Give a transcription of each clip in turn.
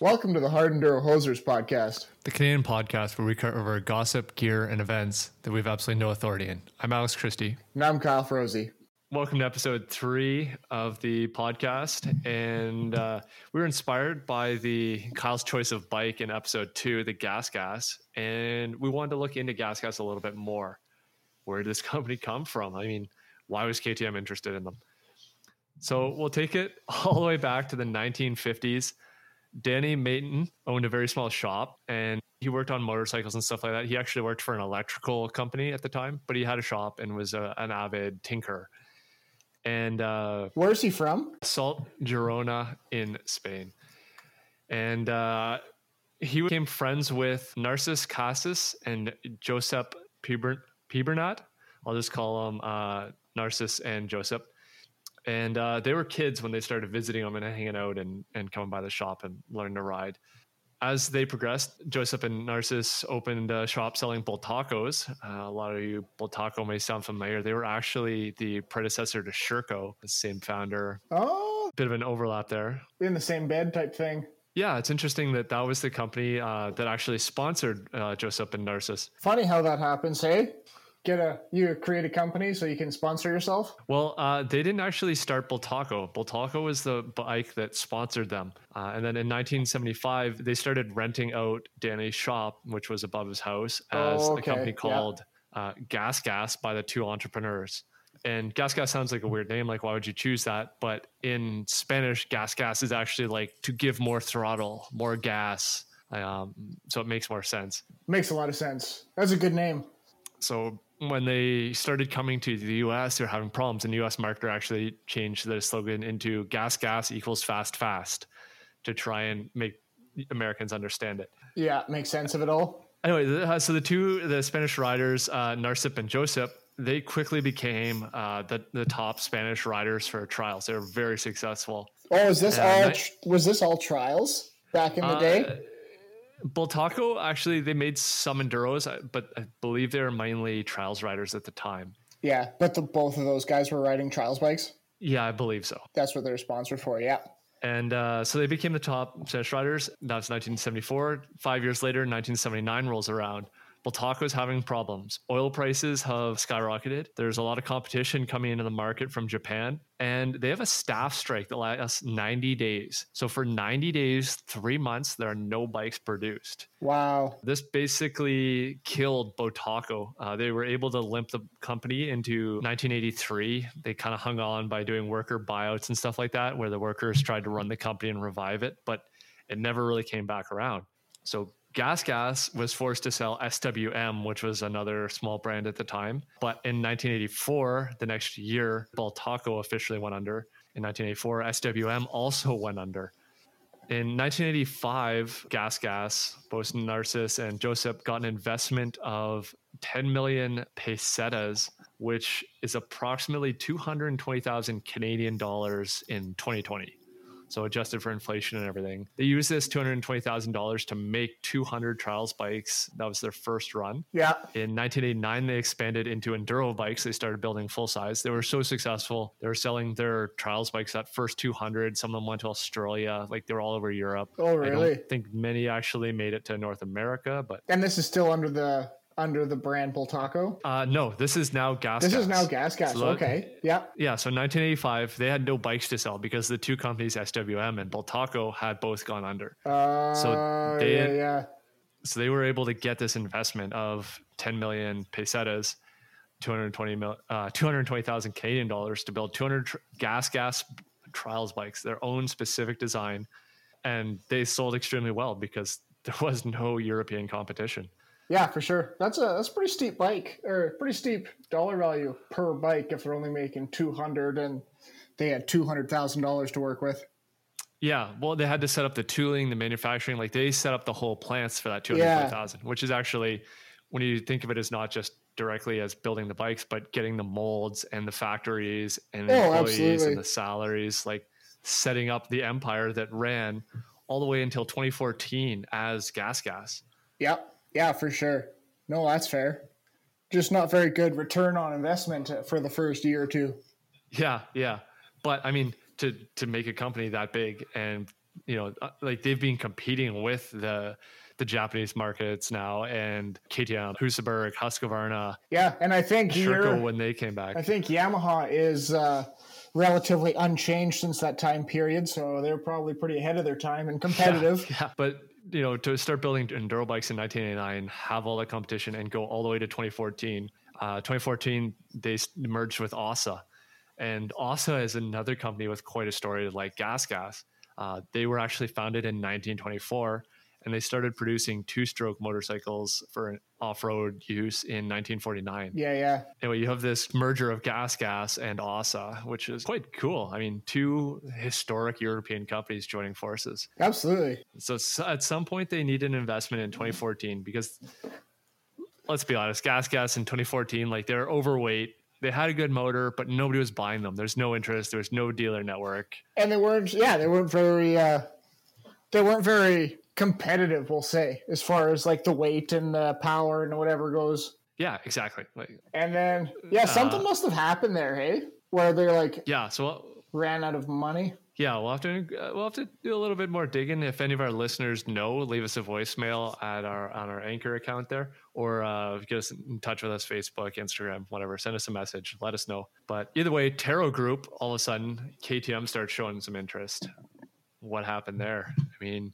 Welcome to the Hard Enduro Hosers podcast. the Canadian podcast where we cover gossip, gear, and events that we have absolutely no authority in. I'm Alex Christie. And I'm Kyle Frozy. Welcome to episode three of the podcast. And uh, we were inspired by the Kyle's choice of bike in episode two, the Gas Gas. And we wanted to look into Gas Gas a little bit more. Where did this company come from? I mean, why was KTM interested in them? So we'll take it all the way back to the 1950s. Danny Mayton owned a very small shop and he worked on motorcycles and stuff like that. He actually worked for an electrical company at the time, but he had a shop and was a, an avid tinker. And uh, Where's he from? Salt Girona in Spain. And uh, he became friends with Narcissus Casas and Josep Piber- Pibernat. I'll just call them uh, Narcissus and Joseph. And uh, they were kids when they started visiting him and hanging out and, and coming by the shop and learning to ride. As they progressed, Joseph and Narcissus opened a shop selling Bultacos. Uh, a lot of you Bultaco may sound familiar. They were actually the predecessor to Sherco, the same founder. Oh, Bit of an overlap there. in the same bed type thing. Yeah, it's interesting that that was the company uh, that actually sponsored uh, Joseph and Narcissus. Funny how that happens, hey? Get a you create a company so you can sponsor yourself. Well, uh, they didn't actually start Bultaco. Bultaco was the bike that sponsored them. Uh, and then in 1975, they started renting out Danny's shop, which was above his house, as Oh, a okay. company Yeah. called uh, Gas Gas by the two entrepreneurs. And Gas Gas sounds like a weird name. Like, why would you choose that? But in Spanish, Gas Gas is actually like to give more throttle, more gas. Um, so it makes more sense. Makes a lot of sense. That's a good name. So when they started coming to the US, they were having problems. And the US marketer actually changed the slogan into gas, gas equals fast, fast to try and make Americans understand it. Yeah, makes sense of it all. Anyway, uh, so the two, the Spanish riders, uh, Narcip and Josep, they quickly became uh, the, the top Spanish riders for trials. They were very successful. Oh, is this all? tr- was this all trials back in the Uh, day? Bultaco, actually, they made some enduros, uh, but I believe they were mainly trials riders at the time. Yeah, but the both of those guys were riding trials bikes. Yeah, I believe so. That's what they're sponsored for. Yeah. And uh, so they became the top Spanish riders. That's 1974. Five years later, 1979 rolls around. Bultaco is having problems. Oil prices have skyrocketed. There's a lot of competition coming into the market from Japan, and they have a staff strike that lasts 90 days. So for 90 days, three months, there are no bikes produced. Wow. This basically killed Bultaco. Uh, they were able to limp the company into 1983. They kind of hung on by doing worker buyouts and stuff like that, where the workers tried to run the company and revive it, but it never really came back around. So Gas Gas was forced to sell SWM, which was another small brand at the time. But in 1984, the next year, Bultaco officially went under. In 1984, SWM also went under. In 1985, Gas Gas, both Narcissus and Joseph got an investment of 10 million pesetas, which is approximately 220,000 Canadian dollars in 2020. So adjusted for inflation and everything. They used this $220,000 to make 200 trials bikes. That was their first run. Yeah. In 1989, they expanded into enduro bikes. They started building full size. They were so successful. They were selling their trials bikes at first 200. Some of them went to Australia. Like they were all over Europe. Oh, I really? don't think many actually made it to North America, but And this is still under the under the brand Bultaco. uh, no, this is now gas. This is now Gas Gas. So that- okay. Yeah. Yeah, so 1985, they had no bikes to sell because the two companies, SWM and Bultaco, had both gone under. Uh, they yeah, yeah. So they were able to get this investment of 10 million pesetas, 220 mil, uh, 220,000 Canadian dollars to build 200 tr- gas gas trials bikes, their own specific design, and they sold extremely well because there was no European competition. Yeah, for sure. That's a that's a pretty steep bike or pretty steep dollar value per bike if they're only making two hundred and they had two hundred thousand dollars to work with. Yeah, well, they had to set up the tooling, the manufacturing. Like they set up the whole plants for that two hundred thousand, which is actually, when you think of it as not just directly as building the bikes, but getting the molds and the factories and the Oh, employees absolutely. and the salaries, like setting up the empire that ran all the way until 2014 as Gas Gas. Yep. Yeah, for sure. No, that's fair. just not very good return on investment for the first year or two. Yeah, yeah. But I mean, to to make a company that big and you know, uh, like they've been competing with the the Japanese markets now and KTM, Husaberg, Husqvarna. Yeah, and I think Sherco when they came back. I think Yamaha is uh, relatively unchanged since that time period, so they're probably pretty ahead of their time and competitive. Yeah, yeah. but you know, to start building enduro bikes in 1989, have all that competition, and go all the way to 2014. Uh, 2014, they merged with Ossa, and Ossa is another company with quite a story, like Gas Gas. Uh, they were actually founded in 1924 and they started producing two-stroke motorcycles for off-road use in 1949. Yeah, yeah. Anyway, you have this merger of Gas Gas and Ossa, which is quite cool. I mean, two historic European companies joining forces. Absolutely. So at some point, they need an investment in 2014 because let's be honest, Gas Gas in 2014, like they're overweight. They had a good motor, but nobody was buying them. There's no interest. There was no dealer network, and they weren't. Yeah, they weren't very. Uh, they weren't very competitive, we'll say, as far as like the weight and the power and whatever goes. Yeah, exactly. Like, and then yeah, something uh, must have happened there, hey, where they're like yeah, so ran out of money. Yeah, we'll have to uh, we'll have to do a little bit more digging. If any of our listeners know, leave us a voicemail at our on our anchor account there, or uh, get us in touch with us, Facebook, Instagram, whatever. Send us a message, let us know. But either way, Torrot Group, all of a sudden, KTM starts showing some interest. What happened there? I mean,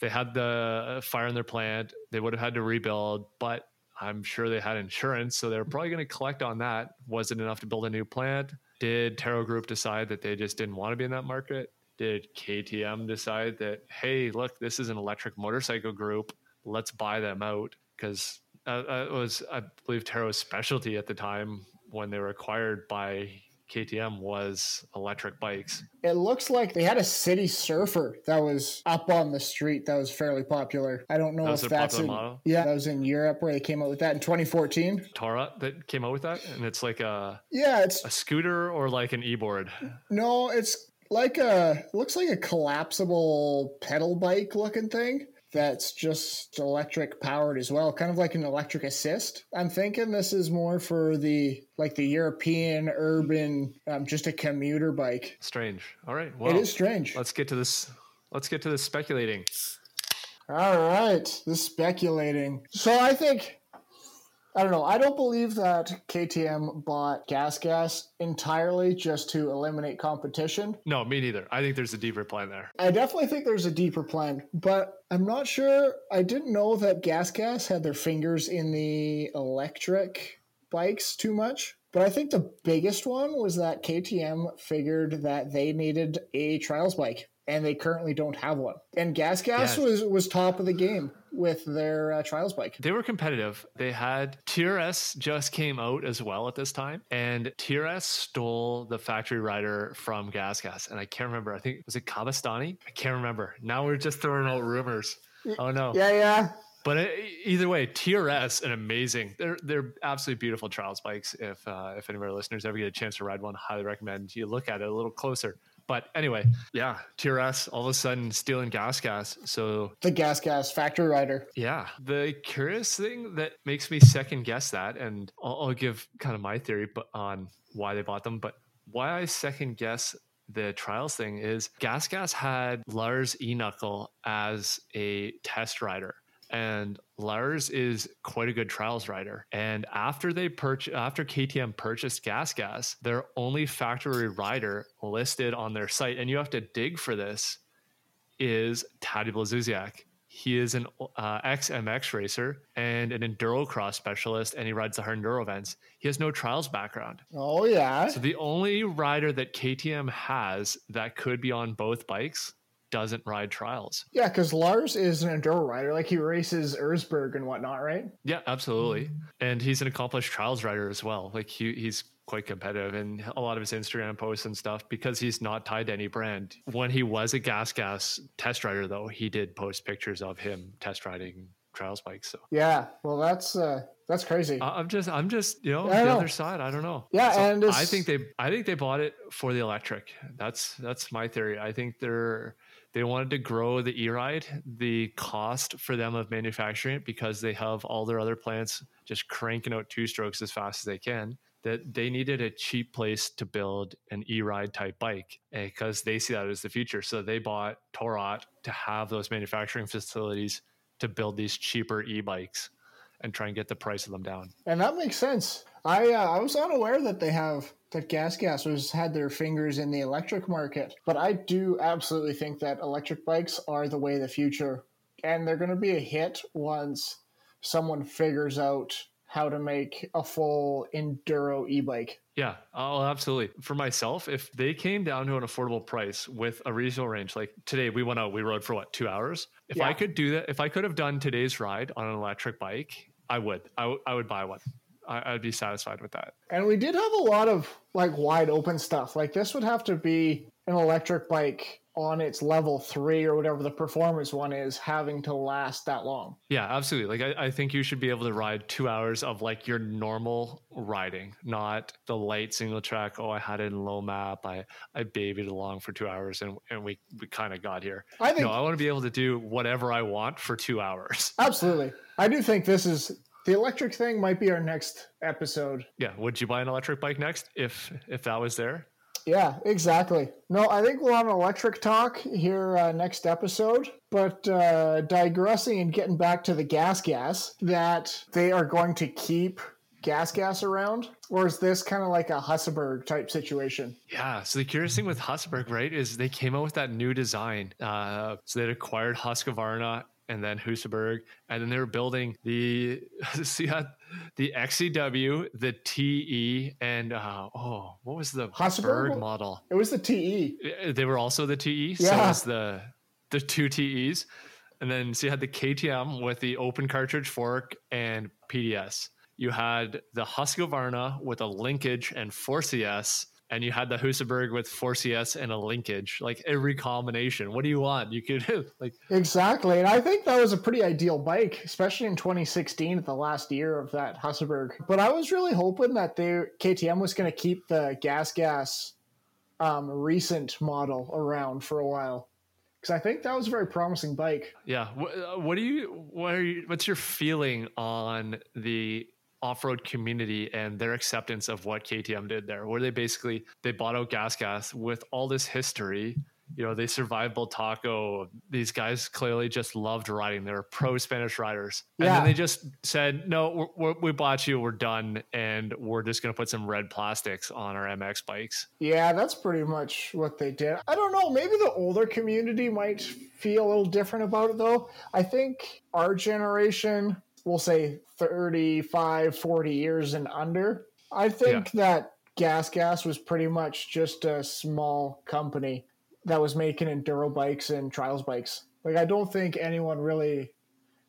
they had the fire in their plant. They would have had to rebuild, but I'm sure they had insurance, so they're probably going to collect on that. Was it enough to build a new plant? Did Torrot Group decide that they just didn't want to be in that market? Did KTM decide that, hey, look, this is an electric motorcycle group. Let's buy them out? Because uh, uh, it was, I believe, Torrot's specialty at the time when they were acquired by KTM was electric bikes. It looks like they had a city surfer that was up on the street that was fairly popular. I don't know that if that's in, model? yeah, that was in Europe where they came out with that in 2014. Torrot that came out with that, and it's like a yeah, it's a scooter or like an e-board. No, it's like a looks like a collapsible pedal bike looking thing that's just electric powered as well, kind of like an electric assist. I'm thinking this is more for the like the European urban, um, just a commuter bike. Strange. All right. Well, it is strange. Let's get to this. Let's get to this speculating. All right, this speculating. So I think I don't know. I don't believe that KTM bought Gas Gas entirely just to eliminate competition. No, me neither. I think there's a deeper plan there. I definitely think there's a deeper plan, but I'm not sure. I didn't know that Gas Gas had their fingers in the electric bikes too much. But I think the biggest one was that KTM figured that they needed a trials bike and they currently don't have one. And Gas Gas yes. was was top of the game with their uh, trials bike. They were competitive. They had TRS just came out as well at this time, and TRS stole the factory rider from Gas Gas, and I can't remember. I think was it Kabastani? I can't remember. Now we're just throwing out rumors. Oh no. Yeah, yeah. But uh, either way, TRS an amazing. They're they're absolutely beautiful trials bikes. If uh, if any of our listeners ever get a chance to ride one, highly recommend you look at it a little closer. But anyway, yeah, TRS all of a sudden stealing gas gas. So the gas gas factory rider. Yeah. The curious thing that makes me second guess that, and I'll, I'll give kind of my theory on why they bought them, but why I second guess the trials thing is Gas Gas had Lars Enöckl as a test rider and Lars is quite a good trials rider. And after they purch after KTM purchased Gas Gas, their only factory rider listed on their site, and you have to dig for this, is Tadej Blazusiak. He is an uh, ex MX racer and an endurocross specialist, and he rides the hard enduro events. He has no trials background. Oh yeah. So the only rider that KTM has that could be on both bikes doesn't ride trials. Yeah, because Lars is an enduro rider. Like he races Erzberg and whatnot, right? Yeah, absolutely. And he's an accomplished trials rider as well. Like he, he's quite competitive and a lot of his Instagram posts and stuff because he's not tied to any brand. When he was a gas gas test rider though, he did post pictures of him test riding trials bikes. So yeah, well that's uh that's crazy. I'm just, I'm just, you know, the know. other side. I don't know. Yeah, so and I think they, I think they bought it for the electric. That's that's my theory. I think they're they wanted to grow the e-ride the cost for them of manufacturing it because they have all their other plants just cranking out two strokes as fast as they can that they needed a cheap place to build an e-ride type bike eh, because they see that as the future. So they bought Torrot to have those manufacturing facilities to build these cheaper e-bikes and try and get the price of them down And that makes sense. I uh, I was unaware that they have that Gas Gas was had their fingers in the electric market, but I do absolutely think that electric bikes are the way of the future, and they're going to be a hit once someone figures out how to make a full enduro e-bike. Yeah, oh, absolutely. For myself, if they came down to an affordable price with a reasonable range, like today we went out, we rode for what, two hours? If I could do that, if I could have done today's ride on an electric bike, I would. I, w- I would buy one. I, I'd be satisfied with that. And we did have a lot of like wide open stuff. Like this would have to be an electric bike on its level three or whatever the performance one is, having to last that long. Yeah, absolutely. Like I, I think you should be able to ride two hours of like your normal riding, not the light single track. Oh, I had it in low map. I I babied along for two hours and, and we, we kind of got here. I think No, I want to be able to do whatever I want for two hours. Absolutely. I do think this is the electric thing might be our next episode. Yeah. Would you buy an electric bike next if if that was there? Yeah, exactly. No, I think we'll have an electric talk here uh, next episode. But uh, digressing and getting back to the gas gas, that they are going to keep gas gas around, or is this kind of like a Husaberg type situation? Yeah. So the curious thing with Husqvarna, right, is they came out with that new design. Uh, so they acquired Husqvarna and then Husaberg, and then they were building the see had the XCW, the TE, and uh, oh, what was the Husqvarna? Berg model? It was the TE. Uh, They were also the TE. So it was the the two TEs, and then so you had the KTM with the open cartridge fork and PDS. You had the Husqvarna with a linkage and 4CS, and you had the Husaberg with 4CS and a linkage. Like every combination. What do you want? You could like Exactly. And I think that was a pretty ideal bike, especially in 2016, the last year of that Husaberg. But I was really hoping that they KTM was going to keep the gas gas um, recent model around for a while. Because I think that was a very promising bike. Yeah. What, uh, what do you? What are you? What's your feeling on the off-road community and their acceptance of what KTM did there? Where they basically they bought out Gas Gas with all this history. You know, they survived Taco. These guys clearly just loved riding. They were pro Spanish riders, and then they just said, "No, we're, we're, we bought you. We're done, and we're just going to put some red plastics on our MX bikes." Yeah, that's pretty much what they did. I don't know. Maybe the older community might feel a little different about it, though. I think our generation, we'll say 35, 40 years and under, I think that Gas Gas was pretty much just a small company that was making enduro bikes and trials bikes. Like, I don't think anyone really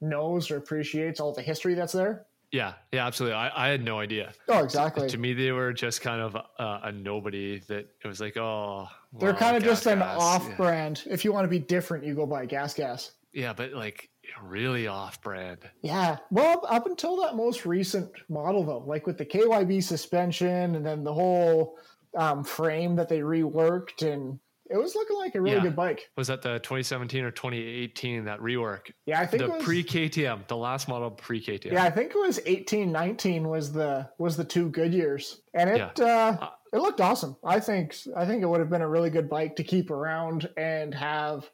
knows or appreciates all the history that's there. Yeah, yeah, absolutely. I, I had no idea. Oh, exactly. To me, they were just kind of a, a nobody. That it was like, oh, They're well, kind of gas, just an gas. off Yeah. brand. If you want to be different, you go buy Gas Gas. Yeah, but like really off brand. Yeah, well, up until that most recent model, though, like with the KYB suspension and then the whole um, frame that they reworked, and it was looking like a really Yeah. good bike. Was that the 2017 or 2018 that rework? Yeah, I think The it was, pre KTM, the last model pre KTM. Yeah, I think it was eighteen, nineteen was the was the two good years, and it uh, it looked awesome. I think I think it would have been a really good bike to keep around and have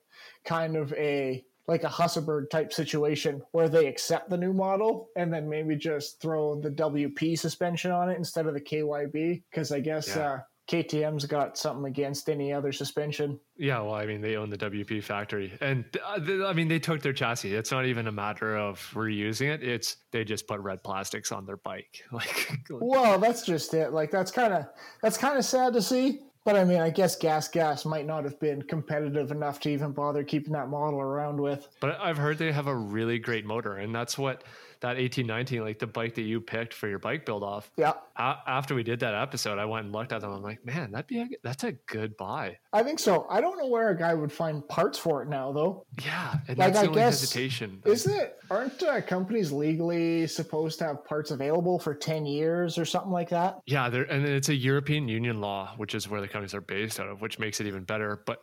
kind of a like a Husaberg type situation where they accept the new model and then maybe just throw the WP suspension on it instead of the KYB because I guess Yeah. uh, KTM's got something against any other suspension. Yeah, well, I mean, they own the WP factory, and uh, I mean, they took their chassis. It's not even a matter of reusing it. It's they just put red plastics on their bike. Like, Well, that's just it. Like that's kind of that's kind of sad to see. But I mean, I guess Gas Gas might not have been competitive enough to even bother keeping that model around with. But I've heard they have a really great motor, and that's what that 1819, like the bike that you picked for your bike build off. Yeah. A- after we did that episode, I went and looked at them. I'm like, man, that'd be a, that's a good buy. I think so. I don't know where a guy would find parts for it now, though. Yeah, and Like, that's I the only guess- hesitation. Is it? Aren't uh, companies legally supposed to have parts available for ten years or something like that? Yeah, and then it's a European Union law, which is where the companies are based out of, which makes it even better. But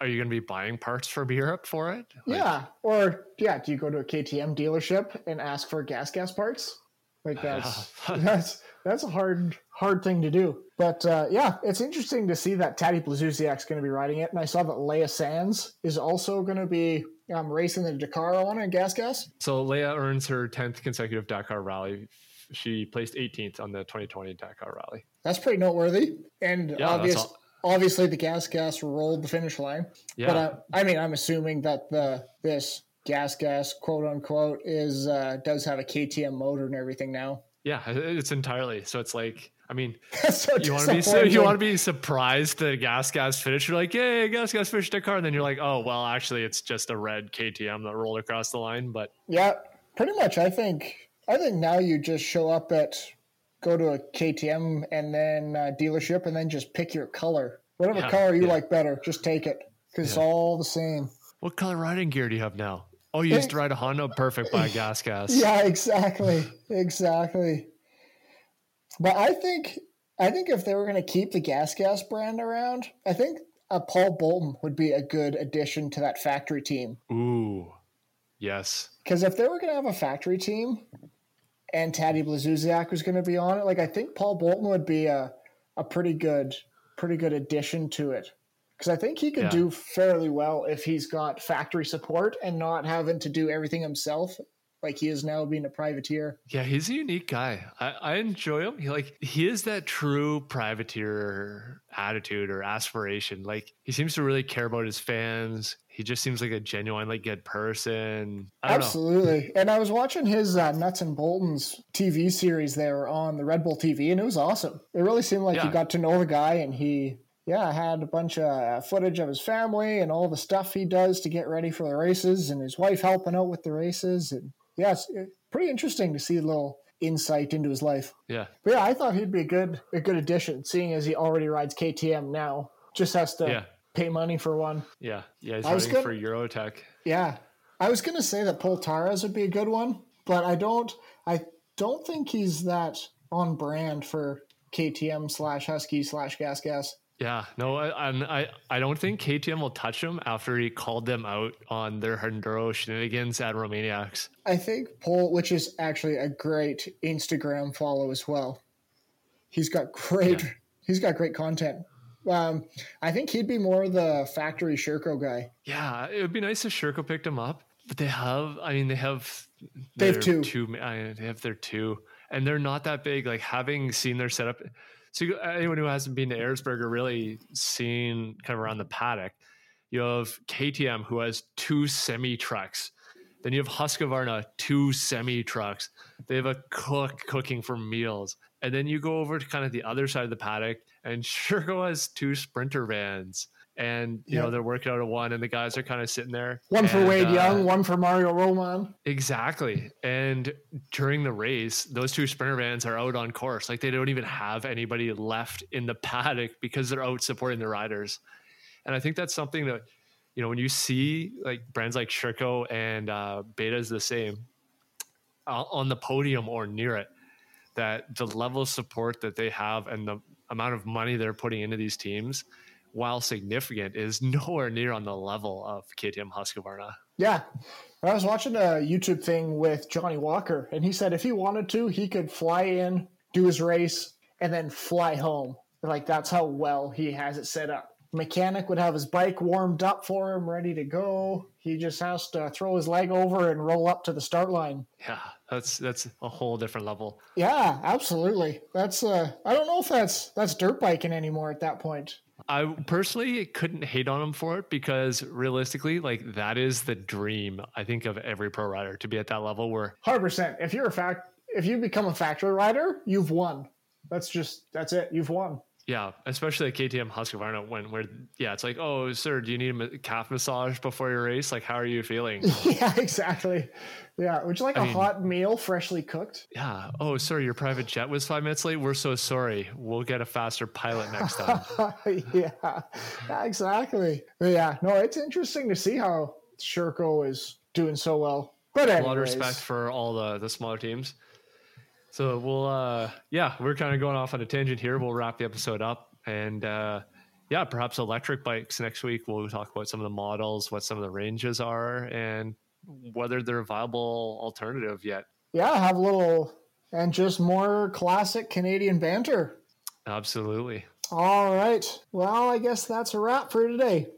are you going to be buying parts from Europe for it? Like, yeah. Or yeah, do you go to a KTM dealership and ask for gas gas parts? Like that's that's that's a hard hard thing to do. But uh, yeah, it's interesting to see that Taddy Blazusiak's going to be riding it, and I saw that Laia Sanz is also going to be um, racing the Dakar on in gas gas. So Laia earns her 10th consecutive Dakar rally. She placed 18th on the 2020 Dakar rally. That's pretty noteworthy. And Yeah, obvious. Obviously the gas gas rolled the finish line. Yeah, But uh, I mean, I'm assuming that the this gas gas quote unquote is uh, does have a KTM motor and everything now. yeah, it's entirely. So it's like, I mean, so you want to be so you want to be surprised the gas gas finished. You're like, yay, gas gas finished a car, and then you're like, oh well, actually, it's just a red KTM that rolled across the line. But Yeah, pretty much. I think I think now you just show up at go to a KTM and then uh, dealership and then just pick your color, whatever Yeah, color you yeah. like better. Just take it because it's all the same. what color riding gear do you have now? Oh, you used to ride a Honda. Perfect by gas gas. Yeah, exactly, exactly. But I think I think if they were going to keep the Gas Gas brand around, I think uh, Paul Bolton would be a good addition to that factory team. Ooh, yes. Because if they were going to have a factory team and Taddy Blazusiak was going to be on it, like I think Paul Bolton would be a, a pretty good pretty good addition to it. Because I think he could Yeah. do fairly well if he's got factory support and not having to do everything himself, like he is now being a privateer. Yeah, he's a unique guy. I, I enjoy him. He like he is that true privateer attitude or aspiration. Like he seems to really care about his fans. He just seems like a genuinely good person. I don't know. Absolutely. And I was watching his uh, Nuts and Bolton's TV series there on the Red Bull TV, and it was awesome. It really seemed like he got to know the guy, and he, yeah, had a bunch of uh, footage of his family and all the stuff he does to get ready for the races, and his wife helping out with the races. And yeah, it's pretty interesting to see a little insight into his life. Yeah. But yeah, I thought he'd be a good a good addition, seeing as he already rides KTM now. Just has to Yeah. pay money for one. Yeah. Yeah. He's I riding gonna- for Eurotech. Yeah, I was gonna say that Pol Tarrés would be a good one, but I don't. I don't think he's that on brand for KTM slash Husky slash Gas Gas. Yeah, no, I, and I, I don't think KTM will touch him after he called them out on their Enduro shenanigans at Romaniacs. I think Paul, which is actually a great Instagram follow as well. He's got great. Yeah. He's got great content. Um, I think he'd be more the factory Sherco guy. Yeah, it would be nice if Sherco picked him up, but they have, I mean, they have, They have their two. I, they have their two, and they're not that big. Like having seen their setup, so uh, anyone who hasn't been to Erzberg or really seen kind of around the paddock, you have KTM who has two semi trucks. Then you have Husqvarna, two semi trucks. They have a cook cooking for meals. And then you go over to kind of the other side of the paddock, and Sherco has two sprinter vans. And, you know, they're working out of one, and the guys are kind of sitting there. One for Wade uh, Young, one for Mario Roman. Exactly. And during the race, those two sprinter vans are out on course. Like they don't even have anybody left in the paddock because they're out supporting the riders. And I think that's something that, you know, when you see like brands like Sherco and uh, Beta is the same uh, on the podium or near it, that the level of support that they have and the amount of money they're putting into these teams, while significant, is nowhere near on the level of KTM Husqvarna. Yeah. I was watching a YouTube thing with Jonny Walker, and he said if he wanted to, he could fly in, do his race, and then fly home. Like that's how well he has it set up. Mechanic would have his bike warmed up for him, ready to go. He just has to throw his leg over and roll up to the start line. Yeah, that's that's a whole different level. Yeah, absolutely. That's uh I don't know if that's that's dirt biking anymore at that point. I personally couldn't hate on him for it because realistically, like that is the dream I think of every pro rider to be at that level where Hundred percent. If you're a fact if you become a factory rider, you've won. That's just that's it. You've won. Yeah, especially like KTM Husqvarna when where yeah, it's like, oh, sir, do you need a calf massage before your race? Like, how are you feeling? yeah, exactly. Yeah, would you like I a mean, hot meal, freshly cooked? Yeah. Oh, sorry, your private jet was five minutes late. We're so sorry. We'll get a faster pilot next time. yeah, yeah, exactly. But yeah, no, it's interesting to see how Sherco is doing so well. But anyways. a lot of respect for all the the smaller teams. So we'll, uh, yeah, we're kind of going off on a tangent here. We'll wrap the episode up and, uh, yeah, perhaps electric bikes next week. We'll talk about some of the models, what some of the ranges are, and whether they're a viable alternative yet. Yeah, have a little and just more classic Canadian banter. Absolutely. All right. Well, I guess that's a wrap for today.